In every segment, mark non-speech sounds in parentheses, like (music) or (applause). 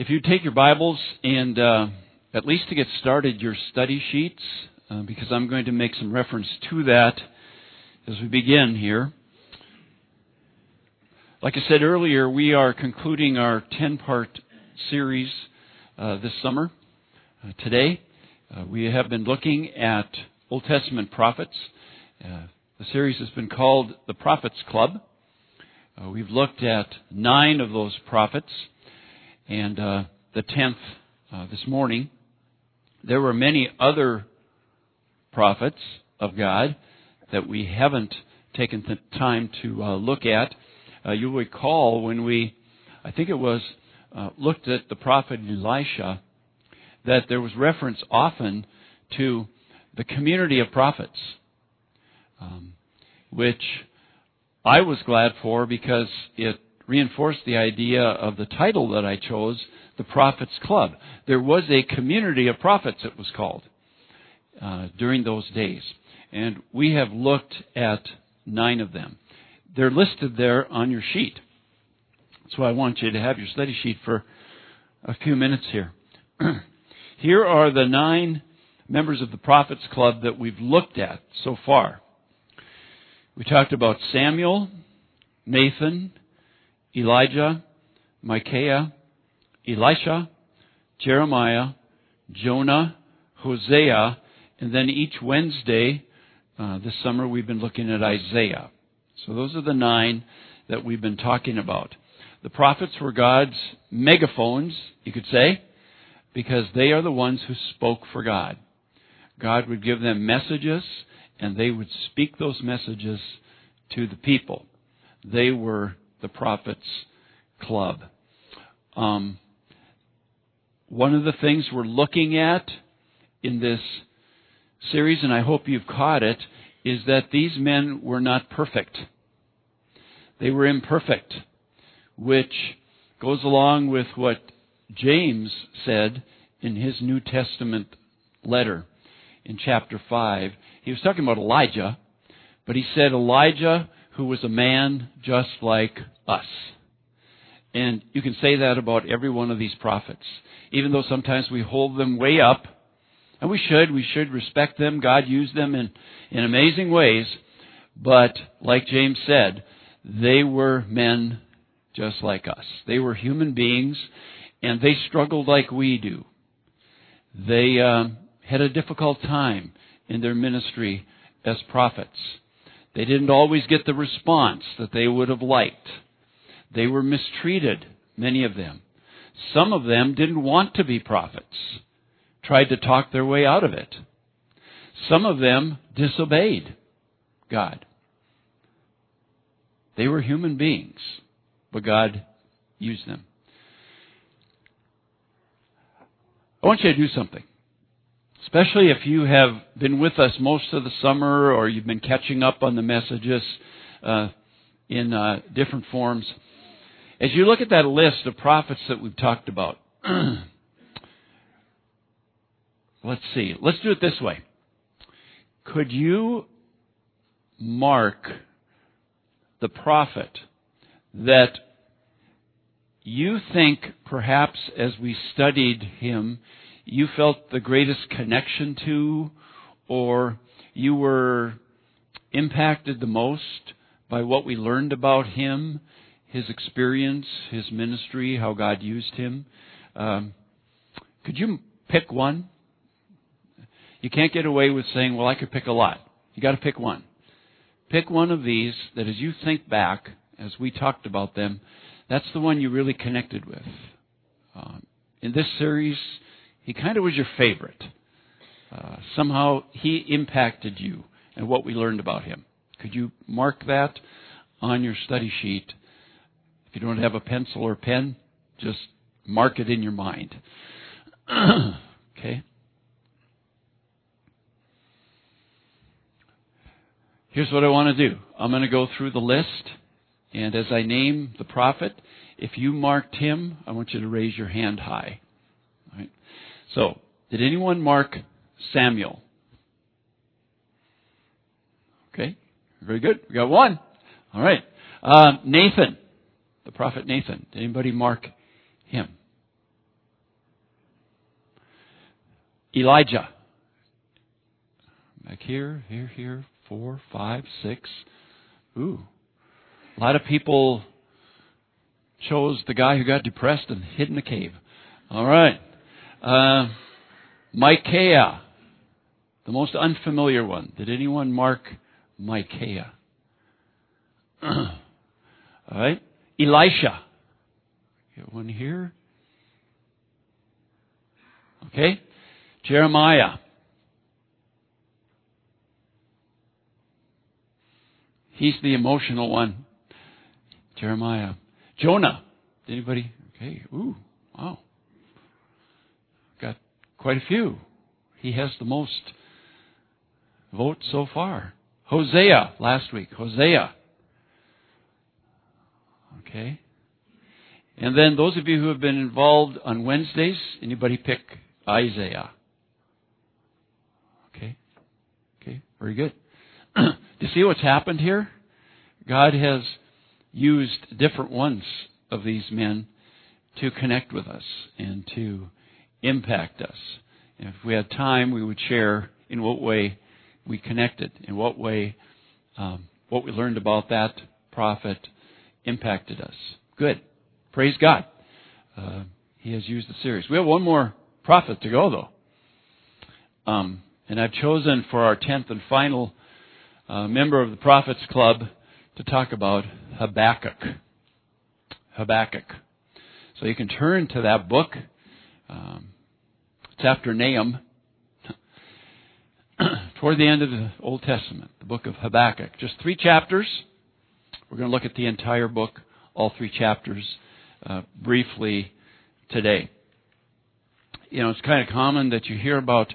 If you take your Bibles and uh, at least to get started, your study sheets, uh, because I'm going to make some reference to that as we begin here. Like I said earlier, we are concluding our 10 part series uh, this summer. Uh, today, uh, we have been looking at Old Testament prophets. Uh, the series has been called The Prophets Club. we've looked at nine of those prophets and uh, the 10th uh, this morning. There were many other prophets of God that we haven't taken the time to uh, look at. Uh, you'll recall when we, I think it was, uh, looked at the prophet Elisha, that there was reference often to the community of prophets, um, which I was glad for because it reinforced the idea of the title that I chose, the Prophets Club. There was a community of prophets, it was called, uh, during those days. And we have looked at nine of them. They're listed there on your sheet. So I want you to have your study sheet for a few minutes here. (clears throat) here are the nine members of the Prophets Club that we've looked at so far. We talked about Samuel, Nathan, Elijah, Micaiah, Elisha, Jeremiah, Jonah, Hosea, and then each Wednesday uh, this summer we've been looking at Isaiah. So those are the nine that we've been talking about. The prophets were God's megaphones, you could say, because they are the ones who spoke for God. God would give them messages, and they would speak those messages to the people. They were the Prophets Club. Um, one of the things we're looking at in this series, and I hope you've caught it, is that these men were not perfect. They were imperfect, which goes along with what James said in his New Testament letter in chapter 5. He was talking about Elijah, but he said Elijah who was a man just like us. And you can say that about every one of these prophets. Even though sometimes we hold them way up, and we should, we should respect them. God used them in, in amazing ways. But, like James said, they were men just like us. They were human beings, and they struggled like we do. They uh, had a difficult time in their ministry as prophets. They didn't always get the response that they would have liked. They were mistreated, many of them. Some of them didn't want to be prophets, tried to talk their way out of it. Some of them disobeyed God. They were human beings, but God used them. I want you to do something especially if you have been with us most of the summer or you've been catching up on the messages uh, in uh, different forms. As you look at that list of prophets that we've talked about, (clears throat) let's see. Let's do it this way. Could you mark the prophet that you think perhaps as we studied him you felt the greatest connection to, or you were impacted the most by what we learned about him, his experience, his ministry, how God used him. Um, could you pick one? You can't get away with saying, well, I could pick a lot. You got to pick one. Pick one of these that as you think back, as we talked about them, that's the one you really connected with. Uh, in this series, he kind of was your favorite. Uh, somehow he impacted you and what we learned about him. Could you mark that on your study sheet? If you don't have a pencil or pen, just mark it in your mind. (clears throat) okay? Here's what I want to do I'm going to go through the list, and as I name the prophet, if you marked him, I want you to raise your hand high. So, did anyone mark Samuel? Okay, very good. We got one. All right. Uh, Nathan, the prophet Nathan. Did anybody mark him? Elijah. Back here, here, here, four, five, six. Ooh. A lot of people chose the guy who got depressed and hid in a cave. All right. Uh, Micaiah, the most unfamiliar one. Did anyone mark Micaiah? (clears throat) All right. Elisha. Get one here. Okay. Jeremiah. He's the emotional one. Jeremiah. Jonah. Anybody? Okay. Ooh. Wow. Got quite a few. He has the most votes so far. Hosea last week. Hosea. Okay. And then those of you who have been involved on Wednesdays, anybody pick Isaiah? Okay. Okay. Very good. (clears throat) Do you see what's happened here? God has used different ones of these men to connect with us and to impact us. If we had time, we would share in what way we connected, in what way um, what we learned about that prophet impacted us. Good. Praise God. Uh, he has used the series. We have one more prophet to go, though. Um, and I've chosen for our tenth and final uh, member of the Prophets Club to talk about Habakkuk. Habakkuk. So you can turn to that book. Um, it's after Nahum, (clears throat) toward the end of the Old Testament, the book of Habakkuk. Just three chapters. We're going to look at the entire book, all three chapters, uh, briefly today. You know, it's kind of common that you hear about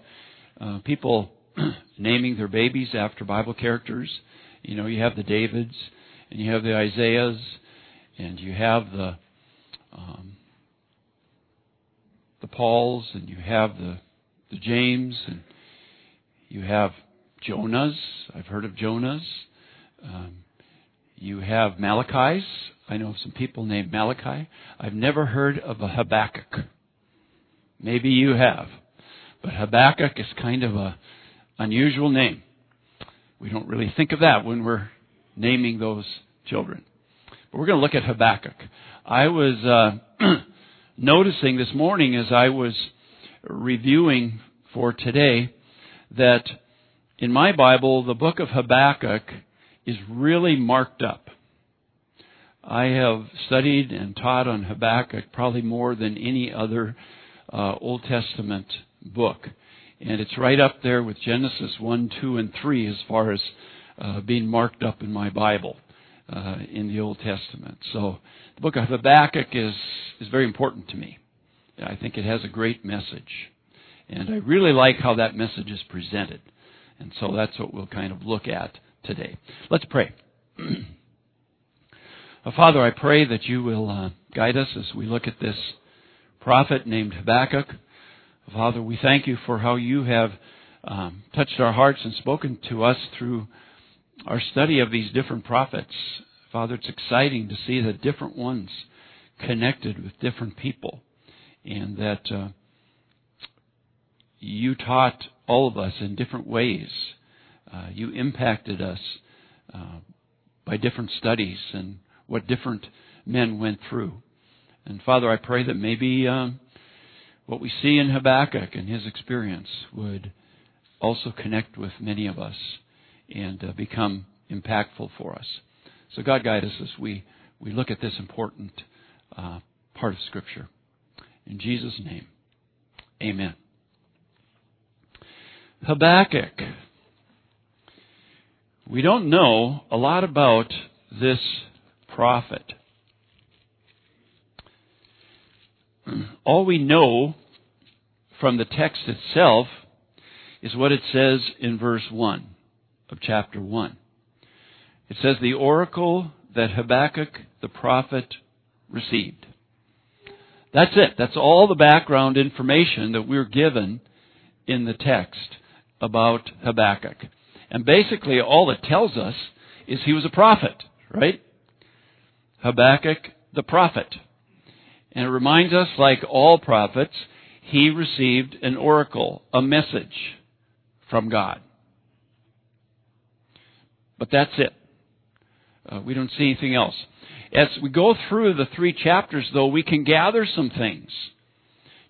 uh, people (clears throat) naming their babies after Bible characters. You know, you have the Davids, and you have the Isaiahs, and you have the um, the Pauls, and you have the the James, and you have Jonas. I've heard of Jonas. Um, you have Malachi's. I know some people named Malachi. I've never heard of a Habakkuk. Maybe you have. But Habakkuk is kind of a unusual name. We don't really think of that when we're naming those children. But we're going to look at Habakkuk. I was uh, (clears throat) noticing this morning as I was reviewing for today that in my Bible, the book of Habakkuk is really marked up. I have studied and taught on Habakkuk probably more than any other uh, Old Testament book. And it's right up there with Genesis 1, 2, and 3 as far as uh, being marked up in my Bible uh, in the Old Testament. So the book of Habakkuk is, is very important to me. I think it has a great message. And I really like how that message is presented. And so that's what we'll kind of look at today. Let's pray. (clears throat) Father, I pray that you will uh, guide us as we look at this prophet named Habakkuk. Father, we thank you for how you have um, touched our hearts and spoken to us through our study of these different prophets. Father, it's exciting to see the different ones connected with different people and that uh, you taught all of us in different ways. Uh, you impacted us uh, by different studies and what different men went through. And Father, I pray that maybe um, what we see in Habakkuk and his experience would also connect with many of us and uh, become impactful for us. So God guide us as we, we look at this important uh, part of Scripture. In Jesus' name, amen. Habakkuk. We don't know a lot about this prophet. All we know from the text itself is what it says in verse 1 of chapter 1. It says, The oracle that Habakkuk the prophet received. That's it. That's all the background information that we're given in the text about Habakkuk. And basically, all it tells us is he was a prophet, right? Habakkuk the prophet. And it reminds us, like all prophets, he received an oracle, a message from God. But that's it. Uh, we don't see anything else. As we go through the three chapters, though, we can gather some things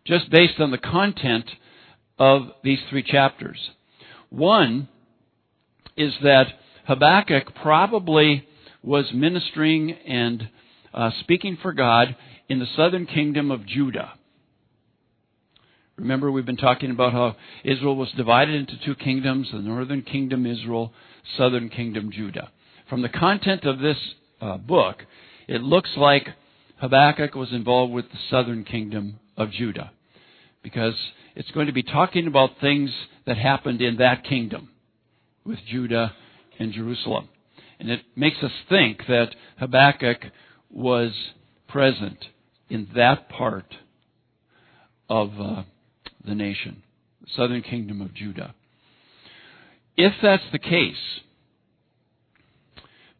just based on the content of these three chapters. One is that Habakkuk probably was ministering and uh, speaking for God in the southern kingdom of Judah. Remember, we've been talking about how Israel was divided into two kingdoms the northern kingdom Israel, southern kingdom Judah. From the content of this uh, book, it looks like Habakkuk was involved with the southern kingdom of Judah because it's going to be talking about things that happened in that kingdom with Judah and Jerusalem. And it makes us think that Habakkuk was present in that part of uh, the nation, the southern kingdom of Judah. If that's the case,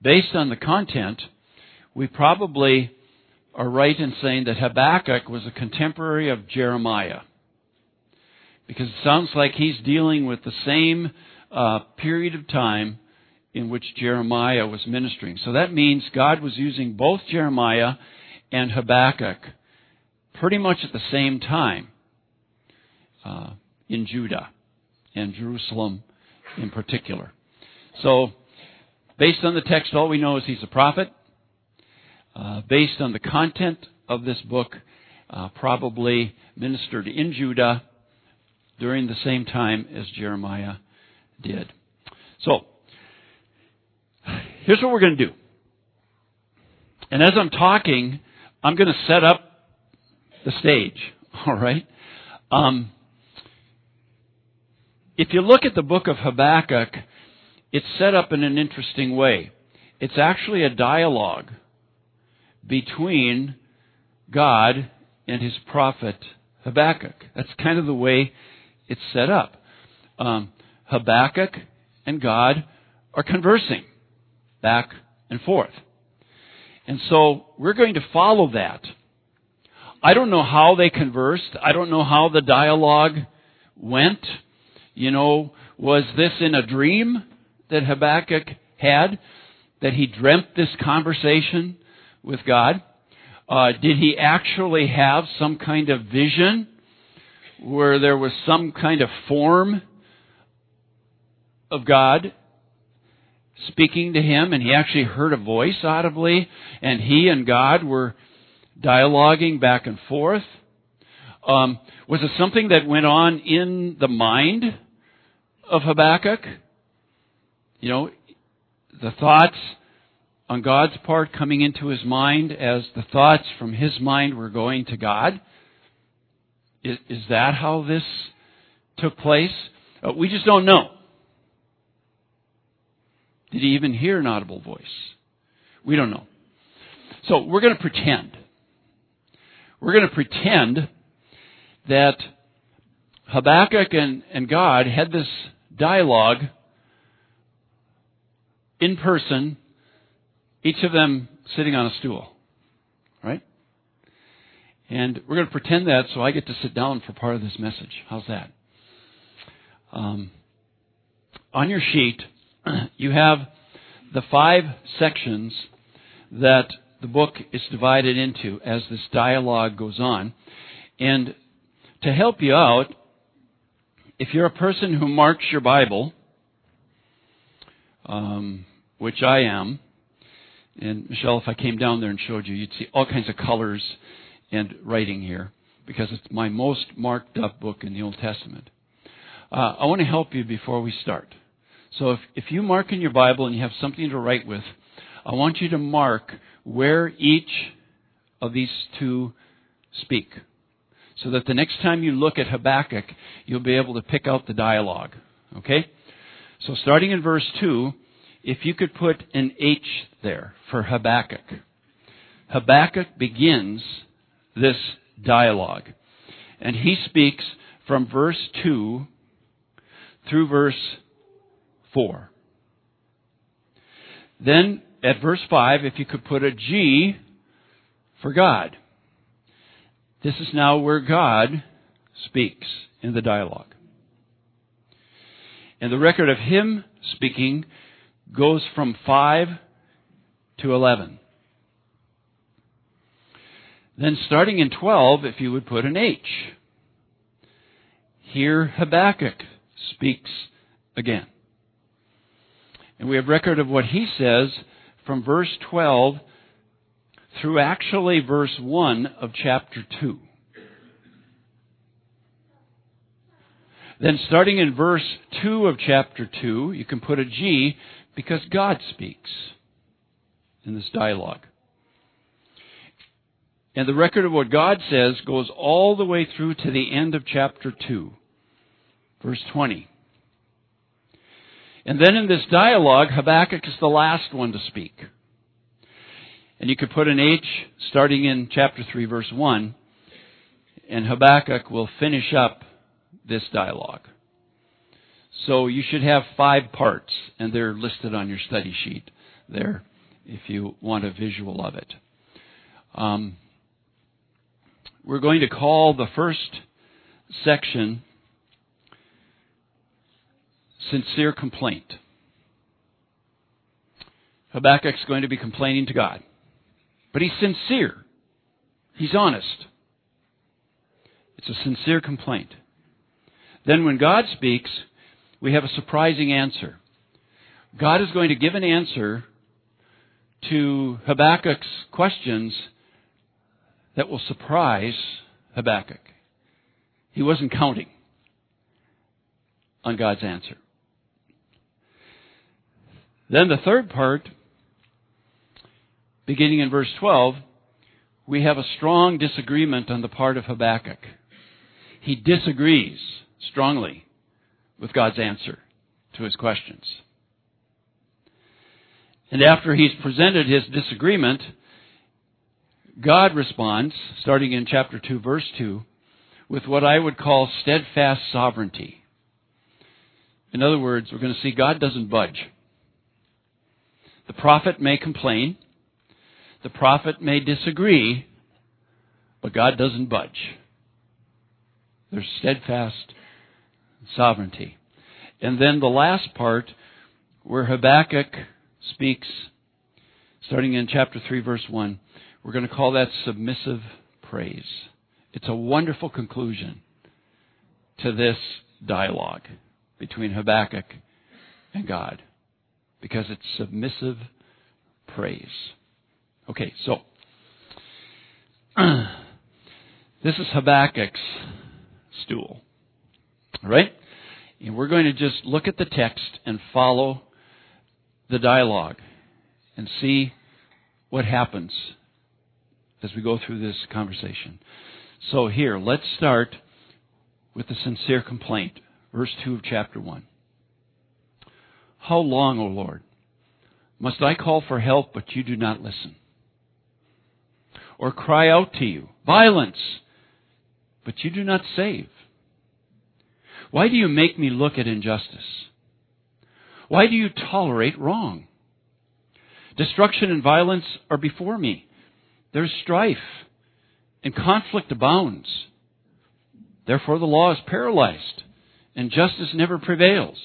based on the content, we probably are right in saying that Habakkuk was a contemporary of Jeremiah. Because it sounds like he's dealing with the same uh, period of time in which Jeremiah was ministering. So that means God was using both Jeremiah and Habakkuk pretty much at the same time uh, in Judah and Jerusalem in particular. So, based on the text, all we know is he's a prophet. Uh, based on the content of this book, uh, probably ministered in Judah during the same time as Jeremiah did. So, here's what we're going to do. And as I'm talking, I'm going to set up the stage. (laughs) All right. Um, if you look at the book of Habakkuk, it's set up in an interesting way. It's actually a dialogue between God and his prophet Habakkuk. That's kind of the way it's set up. Um, Habakkuk and God are conversing back and forth. And so we're going to follow that. I don't know how they conversed. I don't know how the dialogue went. You know, was this in a dream that Habakkuk had? That he dreamt this conversation with God? Uh, did he actually have some kind of vision where there was some kind of form of God speaking to him and he actually heard a voice audibly and he and God were dialoguing back and forth? Um, was it something that went on in the mind of Habakkuk. You know, the thoughts on God's part coming into his mind as the thoughts from his mind were going to God. Is, is that how this took place? Uh, we just don't know. Did he even hear an audible voice? We don't know. So we're going to pretend. We're going to pretend that Habakkuk and, and God had this dialogue in person, each of them sitting on a stool. Right? And we're going to pretend that so I get to sit down for part of this message. How's that? Um, on your sheet, (clears throat) you have the five sections that the book is divided into as this dialogue goes on. And to help you out, if you're a person who marks your Bible, um, which I am, and Michelle, if I came down there and showed you, you'd see all kinds of colors and writing here because it's my most marked up book in the Old Testament. Uh, I want to help you before we start. So if, if you mark in your Bible and you have something to write with, I want you to mark where each of these two speak so that the next time you look at Habakkuk, you'll be able to pick out the dialogue. Okay? So starting in verse 2, if you could put an H there for Habakkuk. Habakkuk begins this dialogue. And he speaks from verse 2 through verse 4. Then at verse 5, if you could put a G for God. This is now where God speaks in the dialogue. And the record of him speaking goes from 5 to 11. Then starting in 12, if you would put an H. Here Habakkuk speaks again. And we have record of what he says from verse 12 through actually verse 1 of chapter 2. Then starting in verse 2 of chapter 2, you can put a G because God speaks in this dialogue. And the record of what God says goes all the way through to the end of chapter 2, verse 20. And then in this dialogue, Habakkuk is the last one to speak. And you could put an H starting in chapter 3, verse 1, and Habakkuk will finish up this dialogue. So you should have five parts, and they're listed on your study sheet there if you want a visual of it. Um, we're going to call the first section Sincere Complaint. Habakkuk's going to be complaining to God. But he's sincere. He's honest. It's a sincere complaint. Then when God speaks, we have a surprising answer. God is going to give an answer to Habakkuk's questions that will surprise Habakkuk. He wasn't counting on God's answer. Then the third part, beginning in verse 12, we have a strong disagreement on the part of Habakkuk. He disagrees strongly with God's answer to his questions. And after he's presented his disagreement, God responds, starting in chapter 2, verse 2, with what I would call steadfast sovereignty. In other words, we're going to see God doesn't budge. The prophet may complain, the prophet may disagree, but God doesn't budge. There's steadfast sovereignty. And then the last part, where Habakkuk speaks, starting in chapter 3, verse 1, we're going to call that submissive praise. It's a wonderful conclusion to this dialogue between Habakkuk and God because it's submissive praise. Okay, so (clears throat) this is Habakkuk's stool. Right? And we're going to just look at the text and follow the dialogue and see what happens as we go through this conversation. So here, let's start with the sincere complaint. Verse 2 of chapter 1. How long, O Lord, must I call for help, but you do not listen? Or cry out to you, violence, but you do not save? Why do you make me look at injustice? Why do you tolerate wrong? Destruction and violence are before me. There's strife, and conflict abounds. Therefore, the law is paralyzed, and justice never prevails.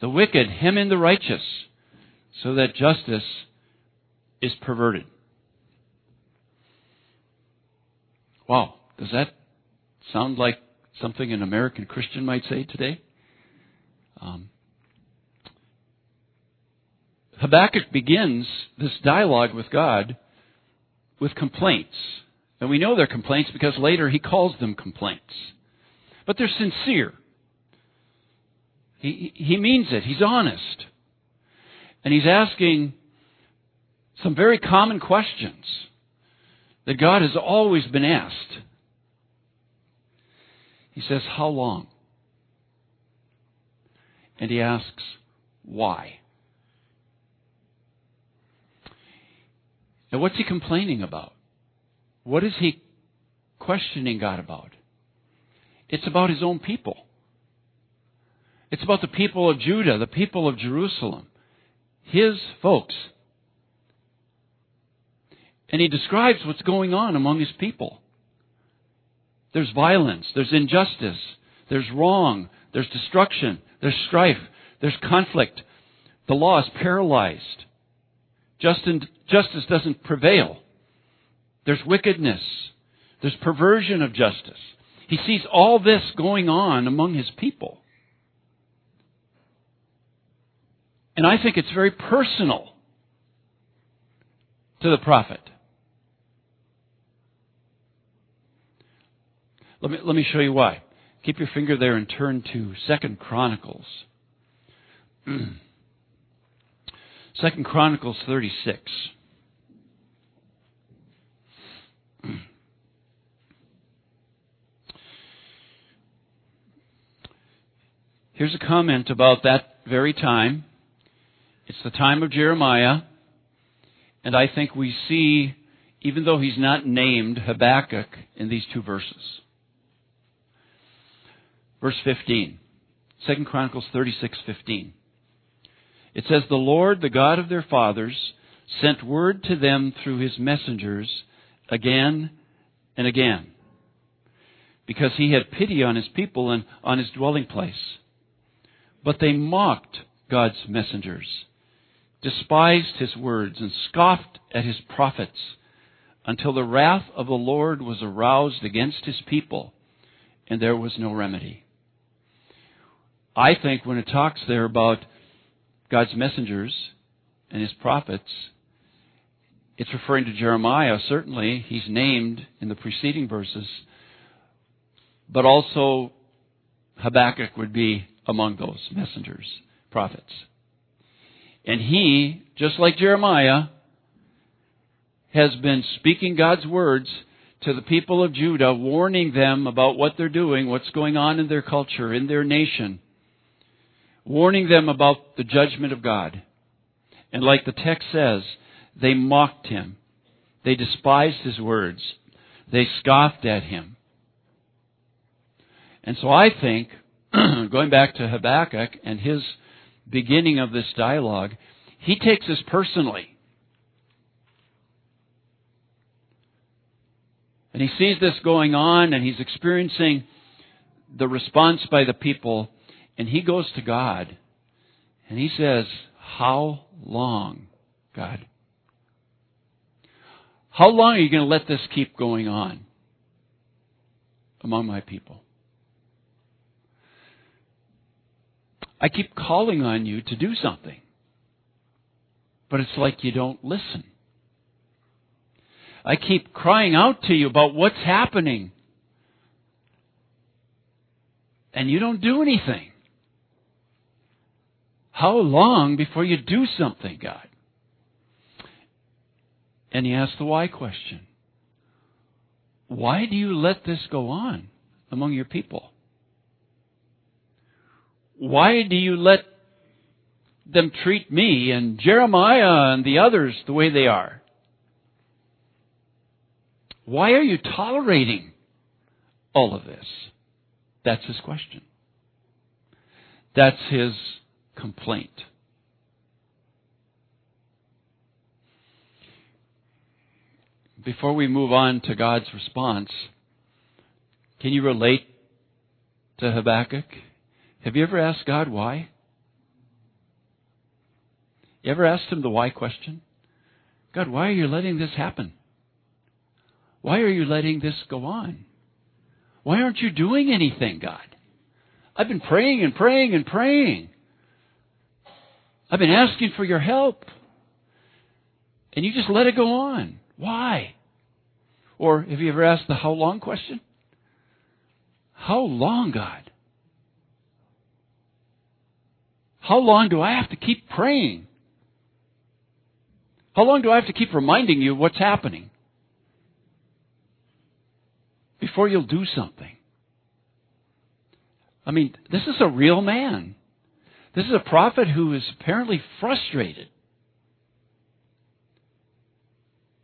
The wicked hem in the righteous, so that justice is perverted. Wow, does that sound like something an American Christian might say today? Um, Habakkuk begins this dialogue with God with complaints. And we know they're complaints because later he calls them complaints. But they're sincere. He, he means it. He's honest. And he's asking some very common questions that God has always been asked. He says, How long? And he asks, Why? And what's he complaining about? What is he questioning God about? It's about his own people. It's about the people of Judah, the people of Jerusalem, his folks. And he describes what's going on among his people. There's violence. There's injustice. There's wrong. There's destruction. There's strife. There's conflict. The law is paralyzed. Justice doesn't prevail. There's wickedness. There's perversion of justice. He sees all this going on among his people. And I think it's very personal to the prophet. Let me, let me show you why. Keep your finger there and turn to Second Chronicles. (clears throat) Second Chronicles 36. (clears throat) Here's a comment about that very time. It's the time of Jeremiah, and I think we see, even though he's not named Habakkuk in these two verses. Verse 15. 2 Chronicles 36:15. It says, The Lord, the God of their fathers, sent word to them through his messengers again and again, because he had pity on his people and on his dwelling place. But they mocked God's messengers, despised his words, and scoffed at his prophets, until the wrath of the Lord was aroused against his people, and there was no remedy. I think when it talks there about God's messengers and his prophets, it's referring to Jeremiah, certainly. He's named in the preceding verses. But also, Habakkuk would be among those messengers, prophets. And he, just like Jeremiah, has been speaking God's words to the people of Judah, warning them about what they're doing, what's going on in their culture, in their nation warning them about the judgment of God. And like the text says, they mocked him. They despised his words. They scoffed at him. And so I think, (clears throat) going back to Habakkuk and his beginning of this dialogue, he takes this personally. And he sees this going on and he's experiencing the response by the people and he goes to God and he says, How long, God? How long are you going to let this keep going on among my people? I keep calling on you to do something, but it's like you don't listen. I keep crying out to you about what's happening, and you don't do anything. How long before you do something, God? And he asks the why question. Why do you let this go on among your people? Why do you let them treat me and Jeremiah and the others the way they are? Why are you tolerating all of this? That's his question. That's his complaint. Before we move on to God's response, can you relate to Habakkuk? Have you ever asked God why? You ever asked him the why question? God, why are you letting this happen? Why are you letting this go on? Why aren't you doing anything, God? I've been praying and praying and praying. I've been asking for your help. And you just let it go on. Why? Or have you ever asked the how long question? How long, God? How long do I have to keep praying? How long do I have to keep reminding you what's happening? Before you'll do something. I mean, this is a real man. This is a prophet who is apparently frustrated.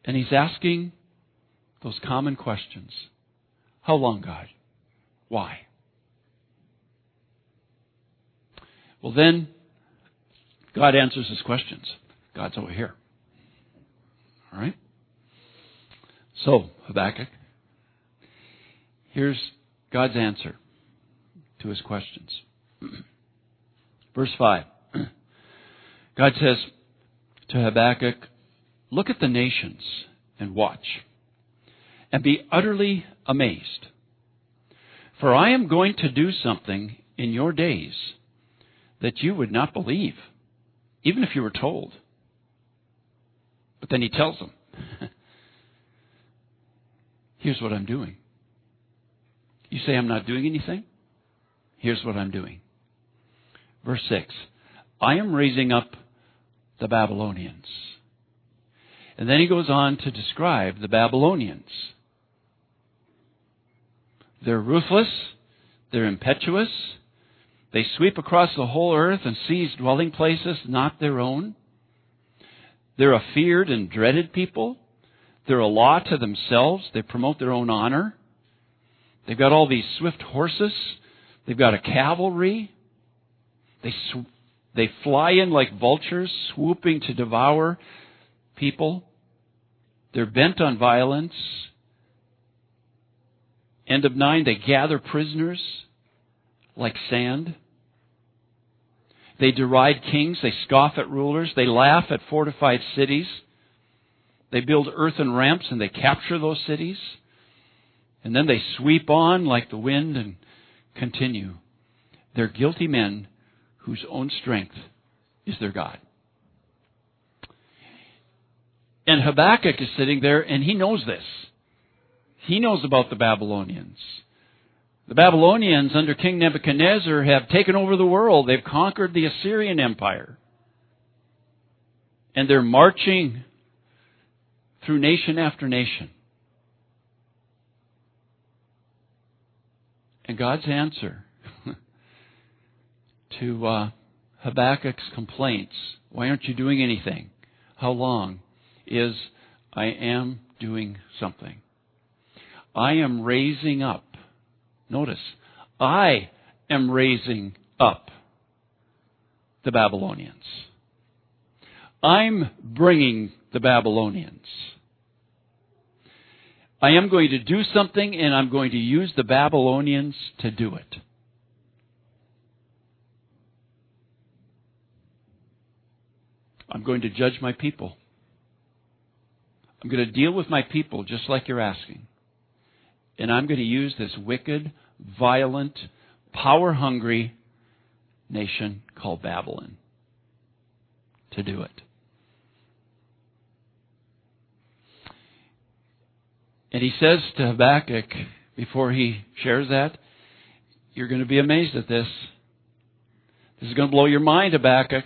And he's asking those common questions How long, God? Why? Well, then, God answers his questions. God's over here. All right? So, Habakkuk, Here's God's answer to his questions. (clears throat) Verse 5. (clears throat) God says to Habakkuk, Look at the nations and watch, and be utterly amazed. For I am going to do something in your days that you would not believe, even if you were told. But then he tells them, (laughs) Here's what I'm doing. You say I'm not doing anything? Here's what I'm doing. Verse 6 I am raising up the Babylonians. And then he goes on to describe the Babylonians. They're ruthless, they're impetuous, they sweep across the whole earth and seize dwelling places not their own. They're a feared and dreaded people. They're a law to themselves. They promote their own honor. They've got all these swift horses. They've got a cavalry. They, sw- they fly in like vultures, swooping to devour people. They're bent on violence. End of nine, they gather prisoners like sand. They deride kings. They scoff at rulers. They laugh at fortified cities. They build earthen ramps and they capture those cities. And then they sweep on like the wind and continue. They're guilty men whose own strength is their God. And Habakkuk is sitting there and he knows this. He knows about the Babylonians. The Babylonians under King Nebuchadnezzar have taken over the world. They've conquered the Assyrian Empire. And they're marching through nation after nation. And God's answer (laughs) to uh, Habakkuk's complaints, why aren't you doing anything? How long? Is I am doing something. I am raising up. Notice, I am raising up the Babylonians. I'm bringing the Babylonians. I am going to do something and I'm going to use the Babylonians to do it. I'm going to judge my people. I'm going to deal with my people just like you're asking. And I'm going to use this wicked, violent, power hungry nation called Babylon to do it. And he says to Habakkuk, before he shares that, you're going to be amazed at this. This is going to blow your mind, Habakkuk.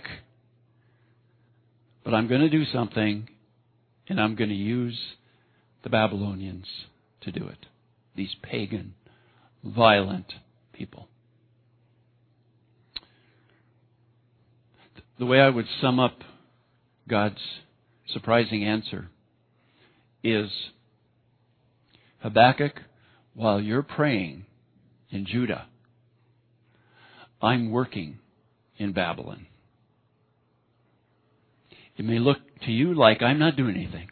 But I'm going to do something, and I'm going to use the Babylonians to do it. These pagan, violent people. The way I would sum up God's surprising answer is Habakkuk, while you're praying in Judah, I'm working in Babylon. It may look to you like I'm not doing anything.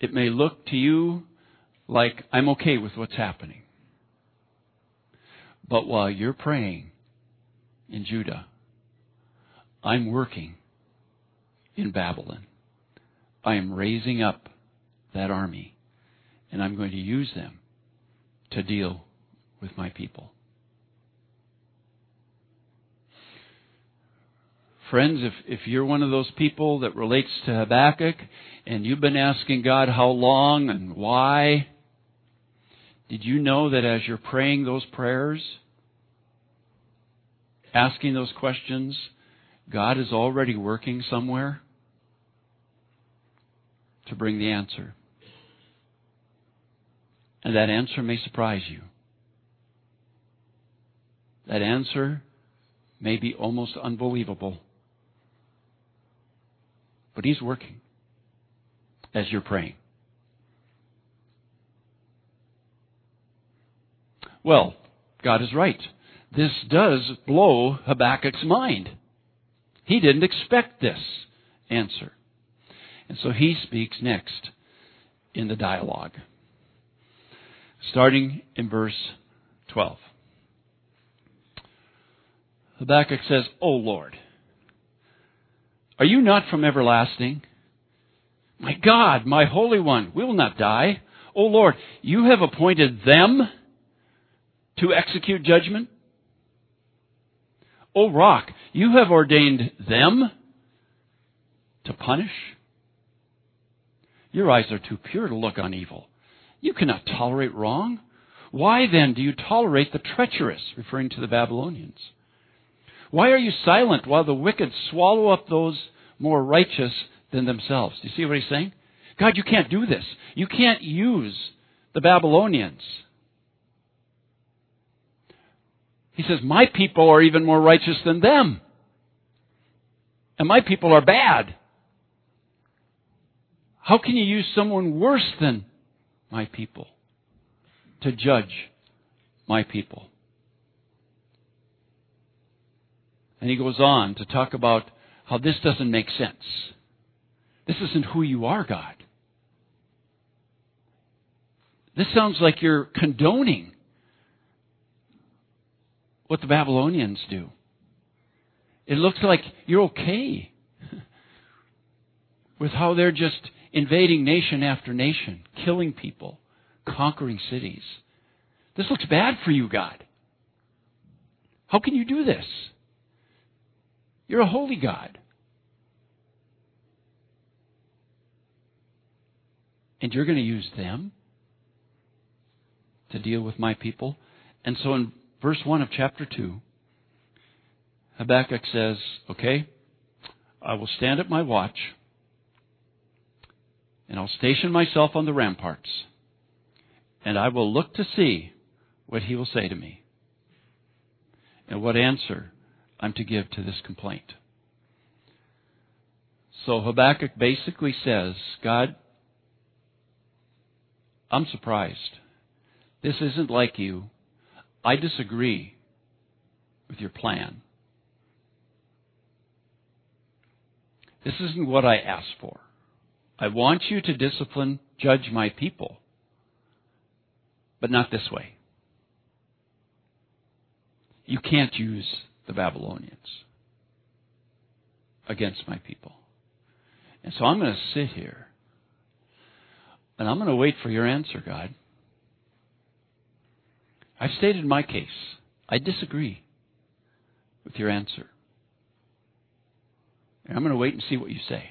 It may look to you like I'm okay with what's happening. But while you're praying in Judah, I'm working in Babylon. I am raising up that army, and I'm going to use them to deal with my people. Friends, if, if you're one of those people that relates to Habakkuk and you've been asking God how long and why, did you know that as you're praying those prayers, asking those questions, God is already working somewhere to bring the answer? And that answer may surprise you. That answer may be almost unbelievable. But He's working as you're praying. Well, God is right. This does blow Habakkuk's mind. He didn't expect this answer. And so he speaks next in the dialogue. starting in verse 12. Habakkuk says, O Lord, are you not from everlasting? My God, my Holy One, we will not die. O Lord, you have appointed them to execute judgment. O Rock, you have ordained them to punish. Your eyes are too pure to look on evil. You cannot tolerate wrong. Why then do you tolerate the treacherous, referring to the Babylonians? Why are you silent while the wicked swallow up those more righteous than themselves? Do you see what he's saying? God, you can't do this. You can't use the Babylonians. He says, My people are even more righteous than them. And my people are bad. How can you use someone worse than my people to judge my people? And he goes on to talk about how this doesn't make sense. This isn't who you are, God. This sounds like you're condoning what the Babylonians do. It looks like you're okay (laughs) with how they're just invading nation after nation, killing people, conquering cities. This looks bad for you, God. How can you do this? You're a holy God. And you're going to use them to deal with my people. And so in verse 1 of chapter 2, Habakkuk says, Okay, I will stand at my watch and I'll station myself on the ramparts, and I will look to see what he will say to me, and what answer I'm to give to this complaint. So Habakkuk basically says, God, I'm surprised. This isn't like you. I disagree with your plan. This isn't what I asked for. I want you to discipline, judge my people, but not this way. You can't use the Babylonians against my people. And so I'm going to sit here and I'm going to wait for your answer, God. I've stated my case. I disagree with your answer. And I'm going to wait and see what you say.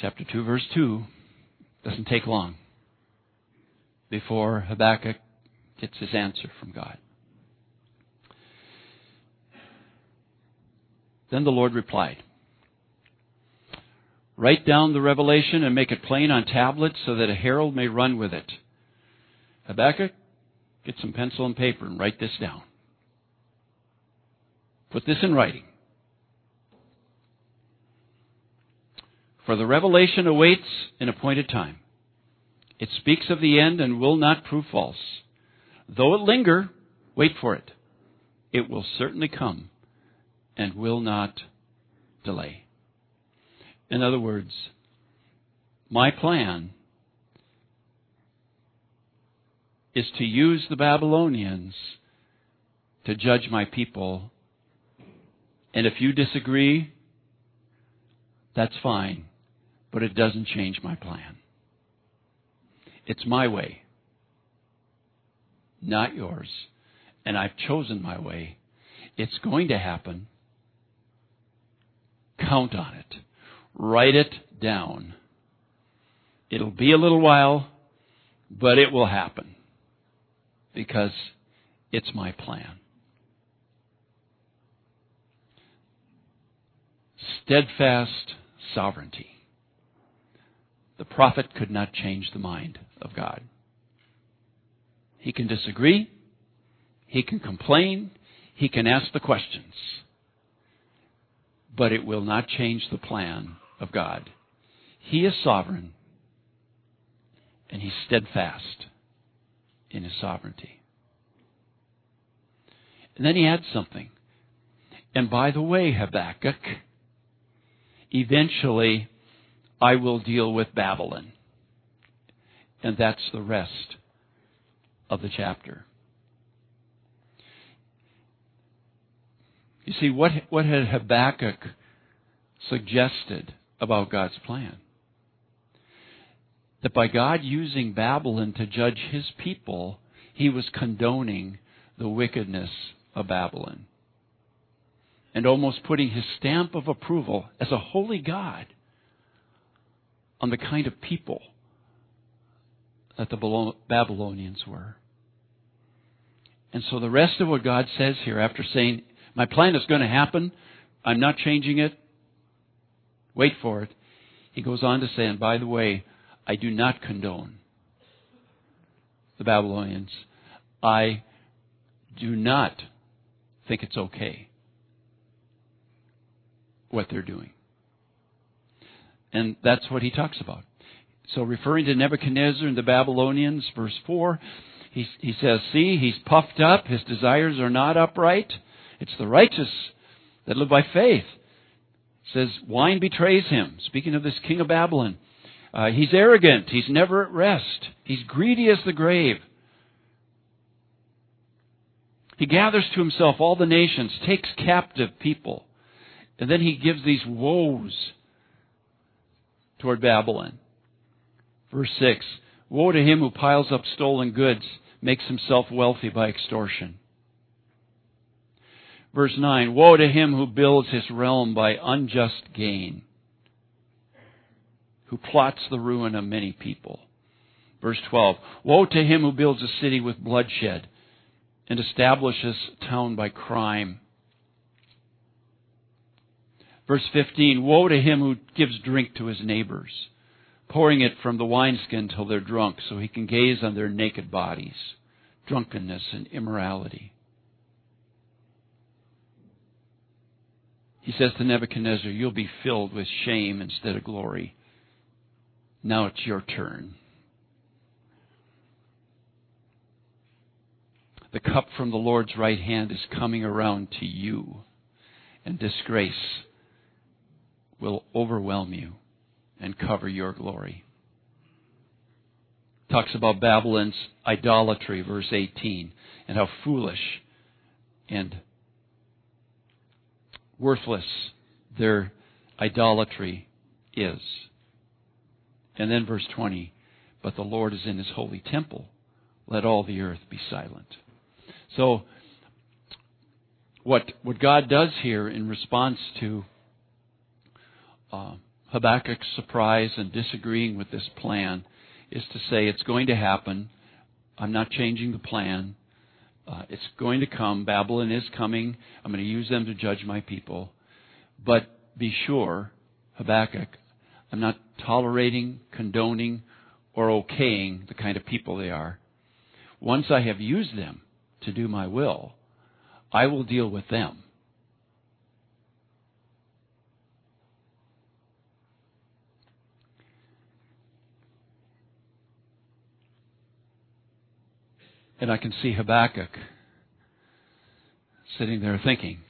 chapter 2, verse 2, doesn't take long before Habakkuk gets his answer from God. Then the Lord replied, Write down the revelation and make it plain on tablets so that a herald may run with it. Habakkuk, get some pencil and paper and write this down. Put this in writing. For the revelation awaits an appointed time. It speaks of the end and will not prove false. Though it linger, wait for it. It will certainly come and will not delay. In other words, my plan is to use the Babylonians to judge my people. And if you disagree, that's fine but it doesn't change my plan. It's my way, not yours. And I've chosen my way. It's going to happen. Count on it. Write it down. It'll be a little while, but it will happen because it's my plan. Steadfast sovereignty. The prophet could not change the mind of God. He can disagree. He can complain. He can ask the questions. But it will not change the plan of God. He is sovereign and he's steadfast in his sovereignty. And then he adds something. And by the way, Habakkuk, eventually I will deal with Babylon. And that's the rest of the chapter. You see, what, what had Habakkuk suggested about God's plan? That by God using Babylon to judge his people, he was condoning the wickedness of Babylon. And almost putting his stamp of approval as a holy God on the kind of people that the Babylonians were. And so the rest of what God says here, after saying, My plan is going to happen, I'm not changing it, wait for it, he goes on to say, And by the way, I do not condone the Babylonians. I do not think it's okay what they're doing. And that's what he talks about. So, referring to Nebuchadnezzar and the Babylonians, verse 4, he, he says, See, he's puffed up, his desires are not upright. It's the righteous that live by faith. Says, Wine betrays him. Speaking of this king of Babylon, uh, he's arrogant, he's never at rest, he's greedy as the grave. He gathers to himself all the nations, takes captive people, and then he gives these woes toward Babylon. Verse 6 Woe to him who piles up stolen goods, makes himself wealthy by extortion. Verse 9 Woe to him who builds his realm by unjust gain, who plots the ruin of many people. Verse 12 Woe to him who builds a city with bloodshed and establishes town by crime. Verse 15 Woe to him who gives drink to his neighbors, pouring it from the wineskin till they're drunk, so he can gaze on their naked bodies, drunkenness and immorality. He says to Nebuchadnezzar, You'll be filled with shame instead of glory. Now it's your turn. The cup from the Lord's right hand is coming around to you, and disgrace will overwhelm you and cover your glory. Talks about Babylon's idolatry, verse 18, and how foolish and worthless their idolatry is. And then verse 20, but the Lord is in his holy temple. Let all the earth be silent. So, what, what God does here in response to uh, Habakkuk's surprise and disagreeing with this plan is to say it's going to happen. I'm not changing the plan. Uh, it's going to come. Babylon is coming. I'm going to use them to judge my people. But be sure, Habakkuk, I'm not tolerating, condoning, or okaying the kind of people they are. Once I have used them to do my will, I will deal with them. And I can see Habakkuk sitting there thinking.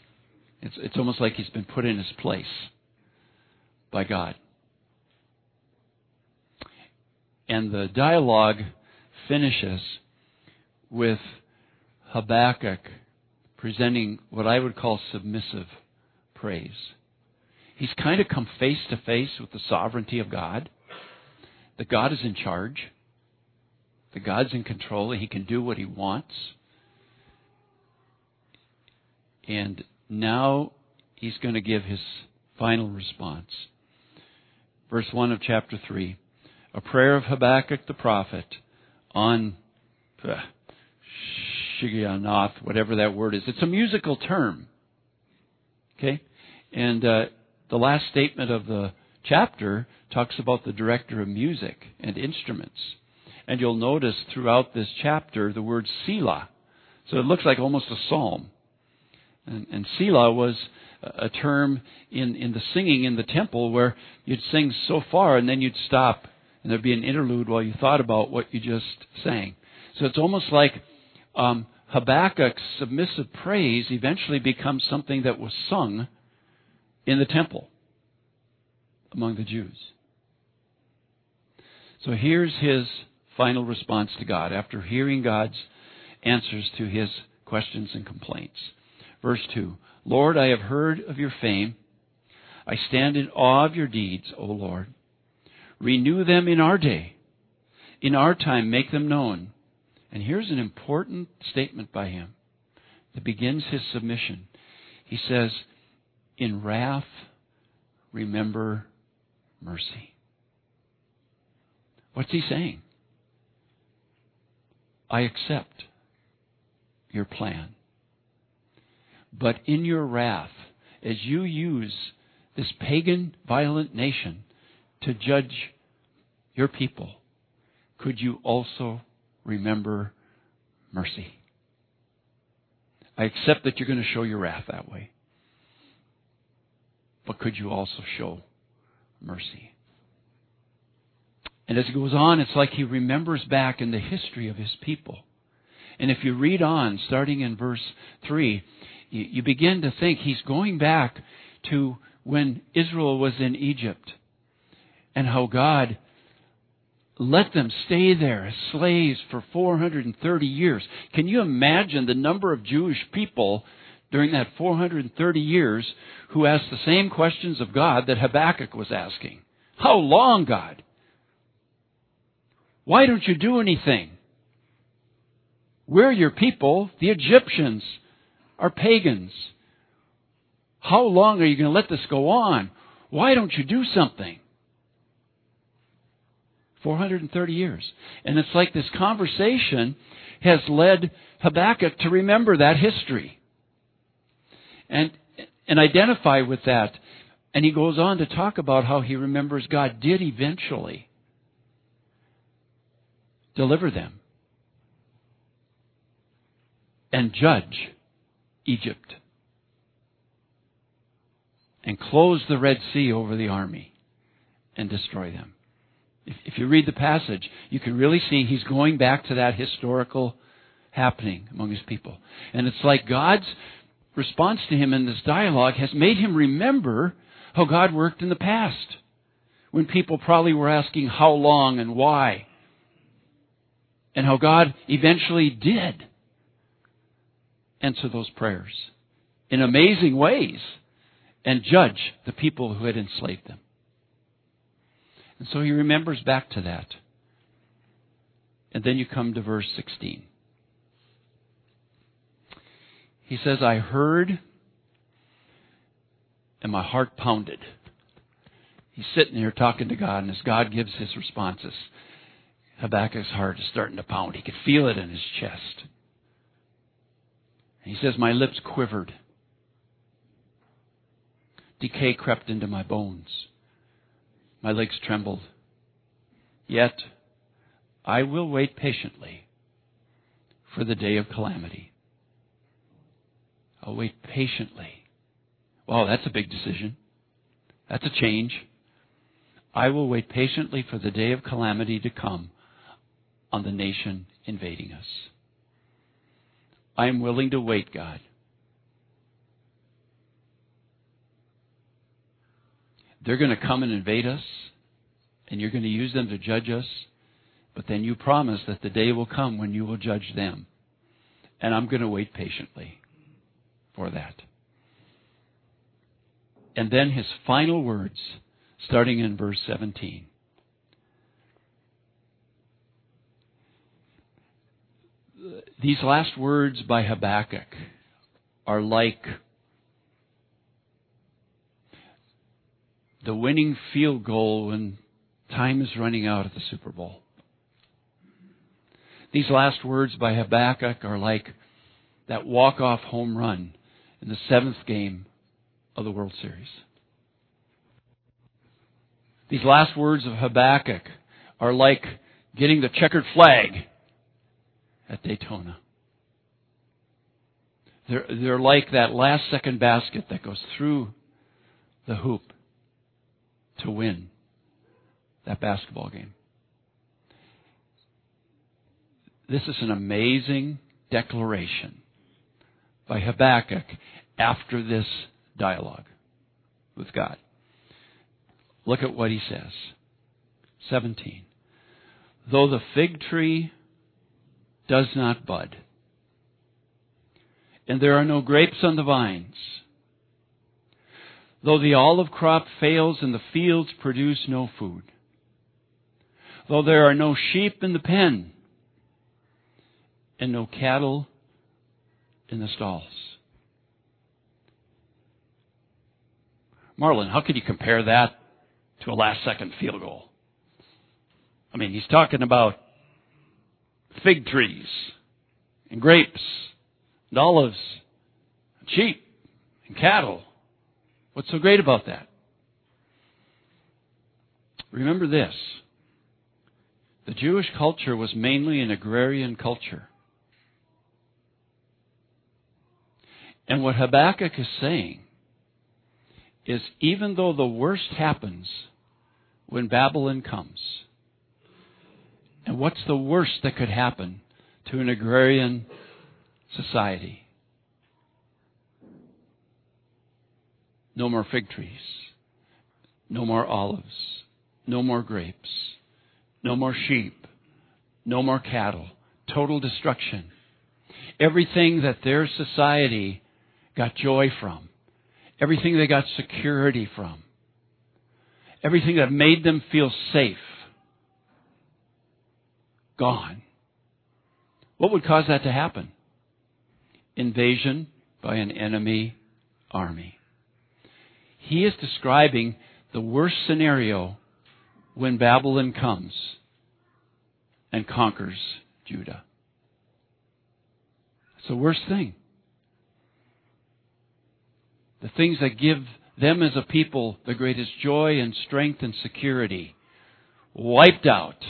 It's, it's almost like he's been put in his place by God. And the dialogue finishes with Habakkuk presenting what I would call submissive praise. He's kind of come face to face with the sovereignty of God, that God is in charge, that God's in control and He can do what He wants. And now He's going to give His final response. Verse 1 of chapter 3 A prayer of Habakkuk the prophet on uh, Shigionoth, whatever that word is. It's a musical term. Okay? And uh, the last statement of the chapter talks about the director of music and instruments. And you'll notice throughout this chapter the word Selah. So it looks like almost a psalm. And, and Selah was a term in, in the singing in the temple where you'd sing so far and then you'd stop and there'd be an interlude while you thought about what you just sang. So it's almost like um, Habakkuk's submissive praise eventually becomes something that was sung in the temple among the Jews. So here's his final response to God after hearing God's answers to his questions and complaints. Verse 2 Lord, I have heard of your fame. I stand in awe of your deeds, O Lord. Renew them in our day. In our time, make them known. And here's an important statement by him that begins his submission. He says, In wrath, remember mercy. What's he saying? I accept your plan. But in your wrath, as you use this pagan, violent nation to judge your people, could you also remember mercy? I accept that you're going to show your wrath that way. But could you also show mercy? And as it goes on, it's like he remembers back in the history of his people. And if you read on, starting in verse 3, you, you begin to think he's going back to when Israel was in Egypt and how God let them stay there as slaves for 430 years. Can you imagine the number of Jewish people during that 430 years who asked the same questions of God that Habakkuk was asking? How long, God? Why don't you do anything? We're your people. The Egyptians are pagans. How long are you going to let this go on? Why don't you do something? 430 years. And it's like this conversation has led Habakkuk to remember that history and, and identify with that. And he goes on to talk about how he remembers God did eventually deliver them and judge Egypt and close the Red Sea over the army and destroy them. If, you read the passage, you can really see he's going back to that historical happening among his people. And it's like God's response to him in this dialogue has made him remember how God worked in the past when people probably were asking how long and why and how God eventually did answer those prayers in amazing ways and judge the people who had enslaved them. And so he remembers back to that. And then you come to verse 16. He says, I heard and my heart pounded. He's sitting here talking to God, and as God gives his responses, Habakkuk's heart is starting to pound. He could feel it in his chest. He says, My lips quivered. Decay crept into my bones. My legs trembled. Yet I will wait patiently for the day of calamity. I'll wait patiently. Wow, that's a big decision. That's a change. I will wait patiently for the day of calamity to come on the nation invading us. I am willing to wait, God. They're going to come and invade us, and you're going to use them to judge us, but then you promise that the day will come when you will judge them. And I'm going to wait patiently for that. And then his final words, starting in verse 17. These last words by Habakkuk are like the winning field goal when time is running out at the Super Bowl. These last words by Habakkuk are like that walk-off home run in the seventh game of the World Series. These last words of Habakkuk are like getting the checkered flag at Daytona. They're, they're like that last second basket that goes through the hoop to win that basketball game. This is an amazing declaration by Habakkuk after this dialogue with God. Look at what he says. 17. though the fig tree does not bud, and there are no grapes on the vines, though the olive crop fails and the fields produce no food, though there are no sheep in the pen, and no cattle in the stalls. Marlin, how could you compare that to a last second field goal? I mean, he's talking about fig trees and grapes and olives and sheep and cattle. What's so great about that? Remember this. The Jewish culture was mainly an agrarian culture. And what Habakkuk is saying is even though the worst happens when Babylon comes, and what's the worst that could happen to an agrarian society? No more fig trees. No more olives. No more grapes. No more sheep. No more cattle. Total destruction. Everything that their society got joy from. Everything they got security from. Everything that made them feel safe gone. What would cause that to happen? Invasion by an enemy army. He is describing the worst scenario when Babylon comes and conquers Judah. It's the worst thing. The things that give them as a people the greatest joy and strength and security wiped out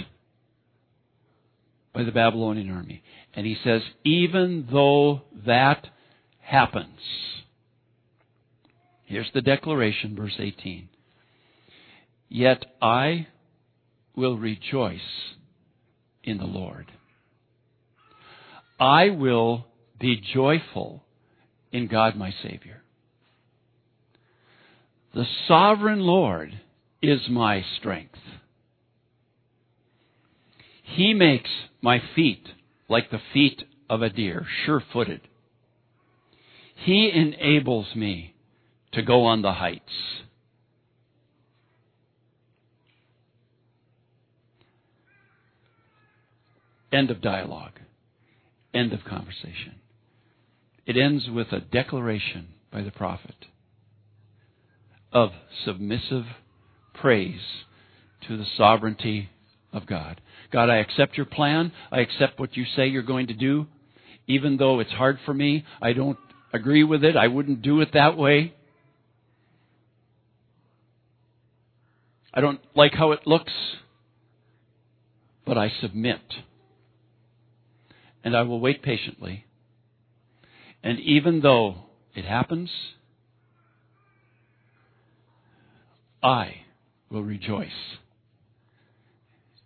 by the Babylonian army. And he says, even though that happens, here's the declaration, verse 18. Yet I will rejoice in the Lord. I will be joyful in God my Savior. The sovereign Lord is my strength. He makes my feet like the feet of a deer, sure footed. He enables me to go on the heights. End of dialogue. End of conversation. It ends with a declaration by the prophet of submissive praise to the sovereignty of God. God, I accept your plan. I accept what you say you're going to do. Even though it's hard for me, I don't agree with it. I wouldn't do it that way. I don't like how it looks, but I submit. And I will wait patiently. And even though it happens, I will rejoice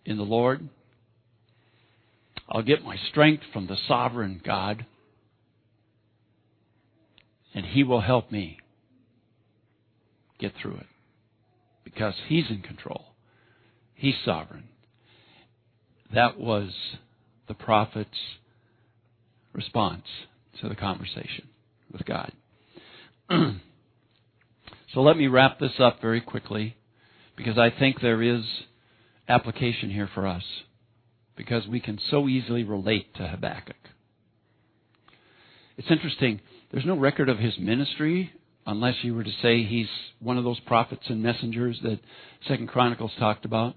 in the Lord. I'll get my strength from the sovereign God, and He will help me get through it because He's in control. He's sovereign. That was the prophet's response to the conversation with God. (clears throat) so let me wrap this up very quickly because I think there is application here for us because we can so easily relate to Habakkuk. It's interesting, there's no record of his ministry unless you were to say he's one of those prophets and messengers that Second Chronicles talked about.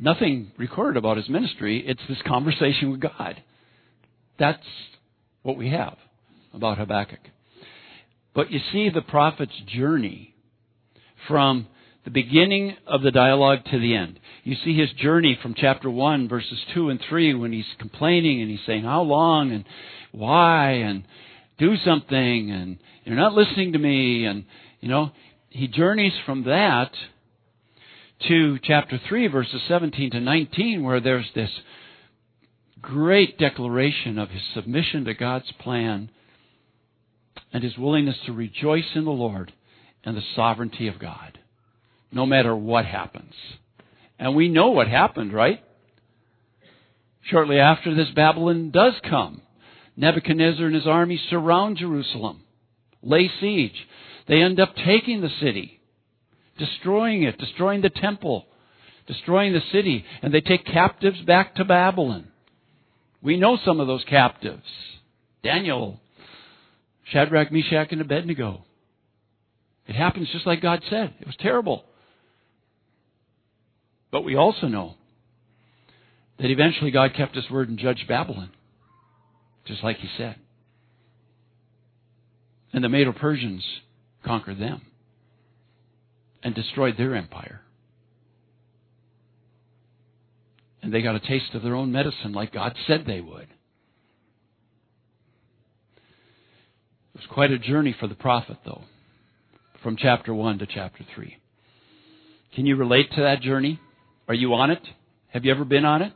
Nothing recorded about his ministry. It's this conversation with God. That's what we have about Habakkuk. But you see the prophet's journey from the beginning of the dialogue to the end. You see his journey from chapter 1, verses 2 and 3, when he's complaining and he's saying, How long and why and do something and you're not listening to me. And, you know, he journeys from that to chapter 3, verses 17 to 19, where there's this great declaration of his submission to God's plan and his willingness to rejoice in the Lord and the sovereignty of God no matter what happens. And we know what happened, right? Shortly after this, Babylon does come. Nebuchadnezzar and his army surround Jerusalem, lay siege. They end up taking the city, destroying it, destroying the temple, destroying the city, and they take captives back to Babylon. We know some of those captives. Daniel, Shadrach, Meshach, and Abednego. It happens just like God said. It was terrible. But we also know that eventually God kept his word and judged Babylon, just like he said. And the Medo Persians conquered them and destroyed their empire. And they got a taste of their own medicine like God said they would. It was quite a journey for the prophet, though, from chapter 1 to chapter 3. Can you relate to that journey? Are you on it? Have you ever been on it?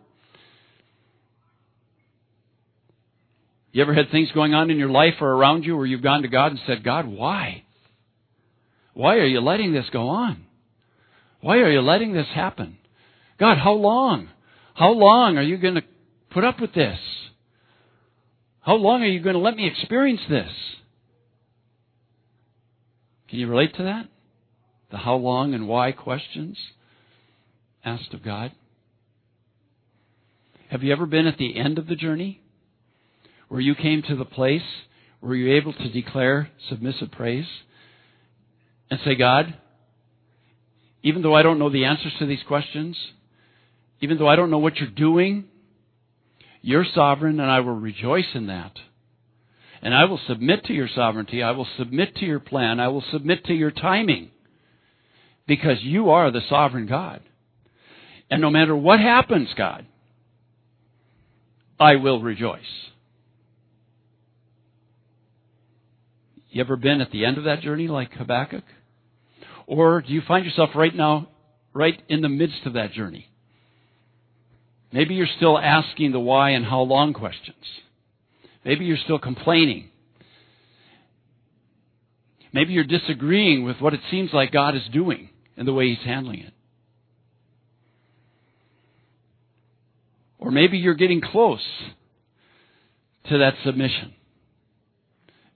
You ever had things going on in your life or around you where you've gone to God and said, God, why? Why are you letting this go on? Why are you letting this happen? God, how long? How long are you going to put up with this? How long are you going to let me experience this? Can you relate to that? The how long and why questions asked of God? Have you ever been at the end of the journey? where you came to the place where you're able to declare submissive praise and say, God, even though I don't know the answers to these questions, even though I don't know what you're doing, you're sovereign and I will rejoice in that. And I will submit to your sovereignty. I will submit to your plan. I will submit to your timing. Because you are the sovereign God. And no matter what happens, God, I will rejoice. You ever been at the end of that journey like Habakkuk? Or do you find yourself right now, right in the midst of that journey? Maybe you're still asking the why and how long questions. Maybe you're still complaining. Maybe you're disagreeing with what it seems like God is doing and the way He's handling it. Or maybe you're getting close to that submission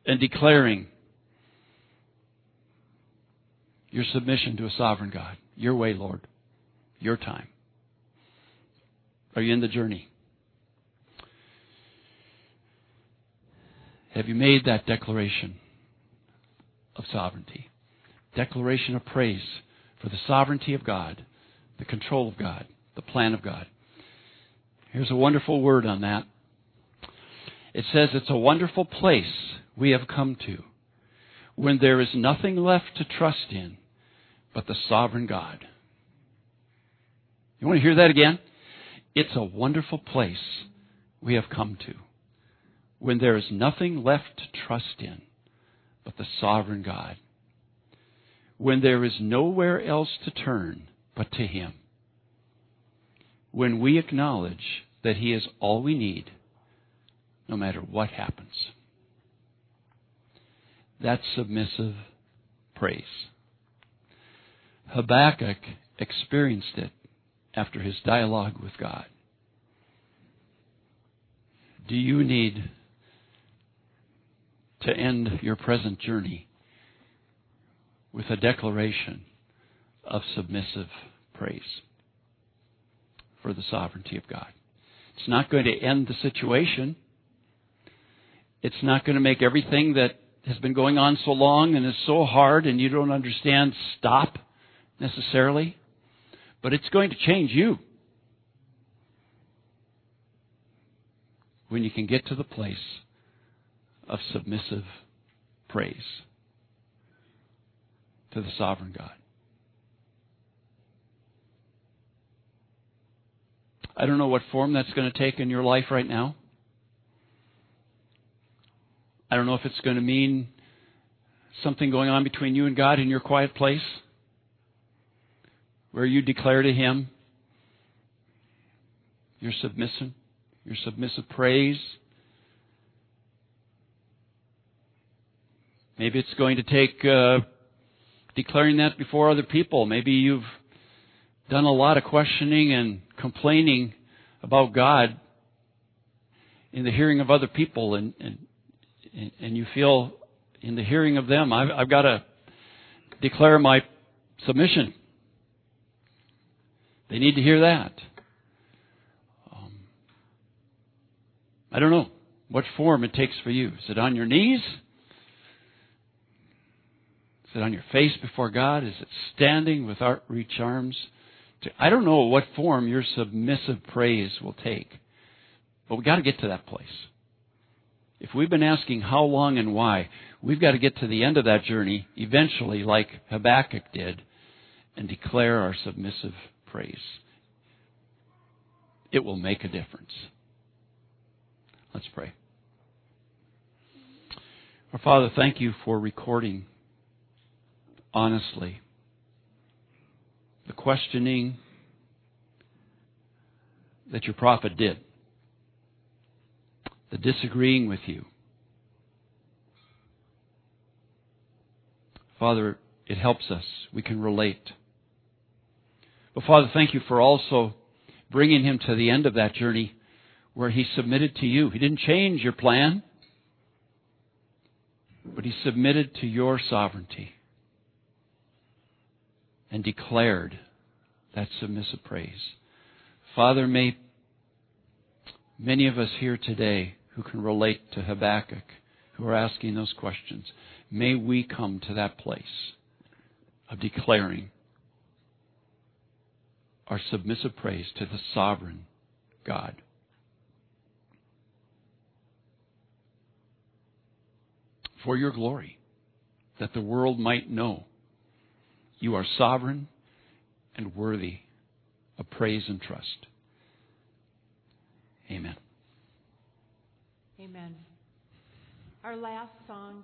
and declaring your submission to a sovereign God. Your way, Lord. Your time. Are you in the journey? Have you made that declaration of sovereignty? Declaration of praise for the sovereignty of God, the control of God, the plan of God. Here's a wonderful word on that. It says it's a wonderful place we have come to when there is nothing left to trust in but the sovereign God. You want to hear that again? It's a wonderful place we have come to when there is nothing left to trust in but the sovereign God. When there is nowhere else to turn but to Him. When we acknowledge that He is all we need, no matter what happens. That's submissive praise. Habakkuk experienced it after his dialogue with God. Do you need to end your present journey with a declaration of submissive praise for the sovereignty of God? It's not going to end the situation. It's not going to make everything that has been going on so long and is so hard and you don't understand stop necessarily, but it's going to change you. When you can get to the place of submissive praise to the sovereign God. I don't know what form that's going to take in your life right now. I don't know if it's going to mean something going on between you and God in your quiet place where you declare to Him your submission, your submissive praise. Maybe it's going to take uh, declaring that before other people. Maybe you've done a lot of questioning and complaining about God in the hearing of other people, and and and you feel in the hearing of them, I've, I've got to declare my submission. They need to hear that. Um, I don't know what form it takes for you. Is it on your knees? Is it on your face before God? Is it standing with outreach arms? I don't know what form your submissive praise will take, but we've got to get to that place. If we've been asking how long and why, we've got to get to the end of that journey eventually, like Habakkuk did, and declare our submissive praise. It will make a difference. Let's pray. Our Father, thank you for recording honestly the questioning that your prophet did, the disagreeing with you. Father, it helps us. We can relate. But Father, thank you for also bringing him to the end of that journey where he submitted to you. He didn't change your plan, but he submitted to your sovereignty and declared that submissive praise. Father, may many of us here today who can relate to Habakkuk, who are asking those questions, may we come to that place of declaring our submissive praise to the sovereign God. For your glory, that the world might know you are sovereign and worthy of praise and trust. Amen. Amen. Our last song.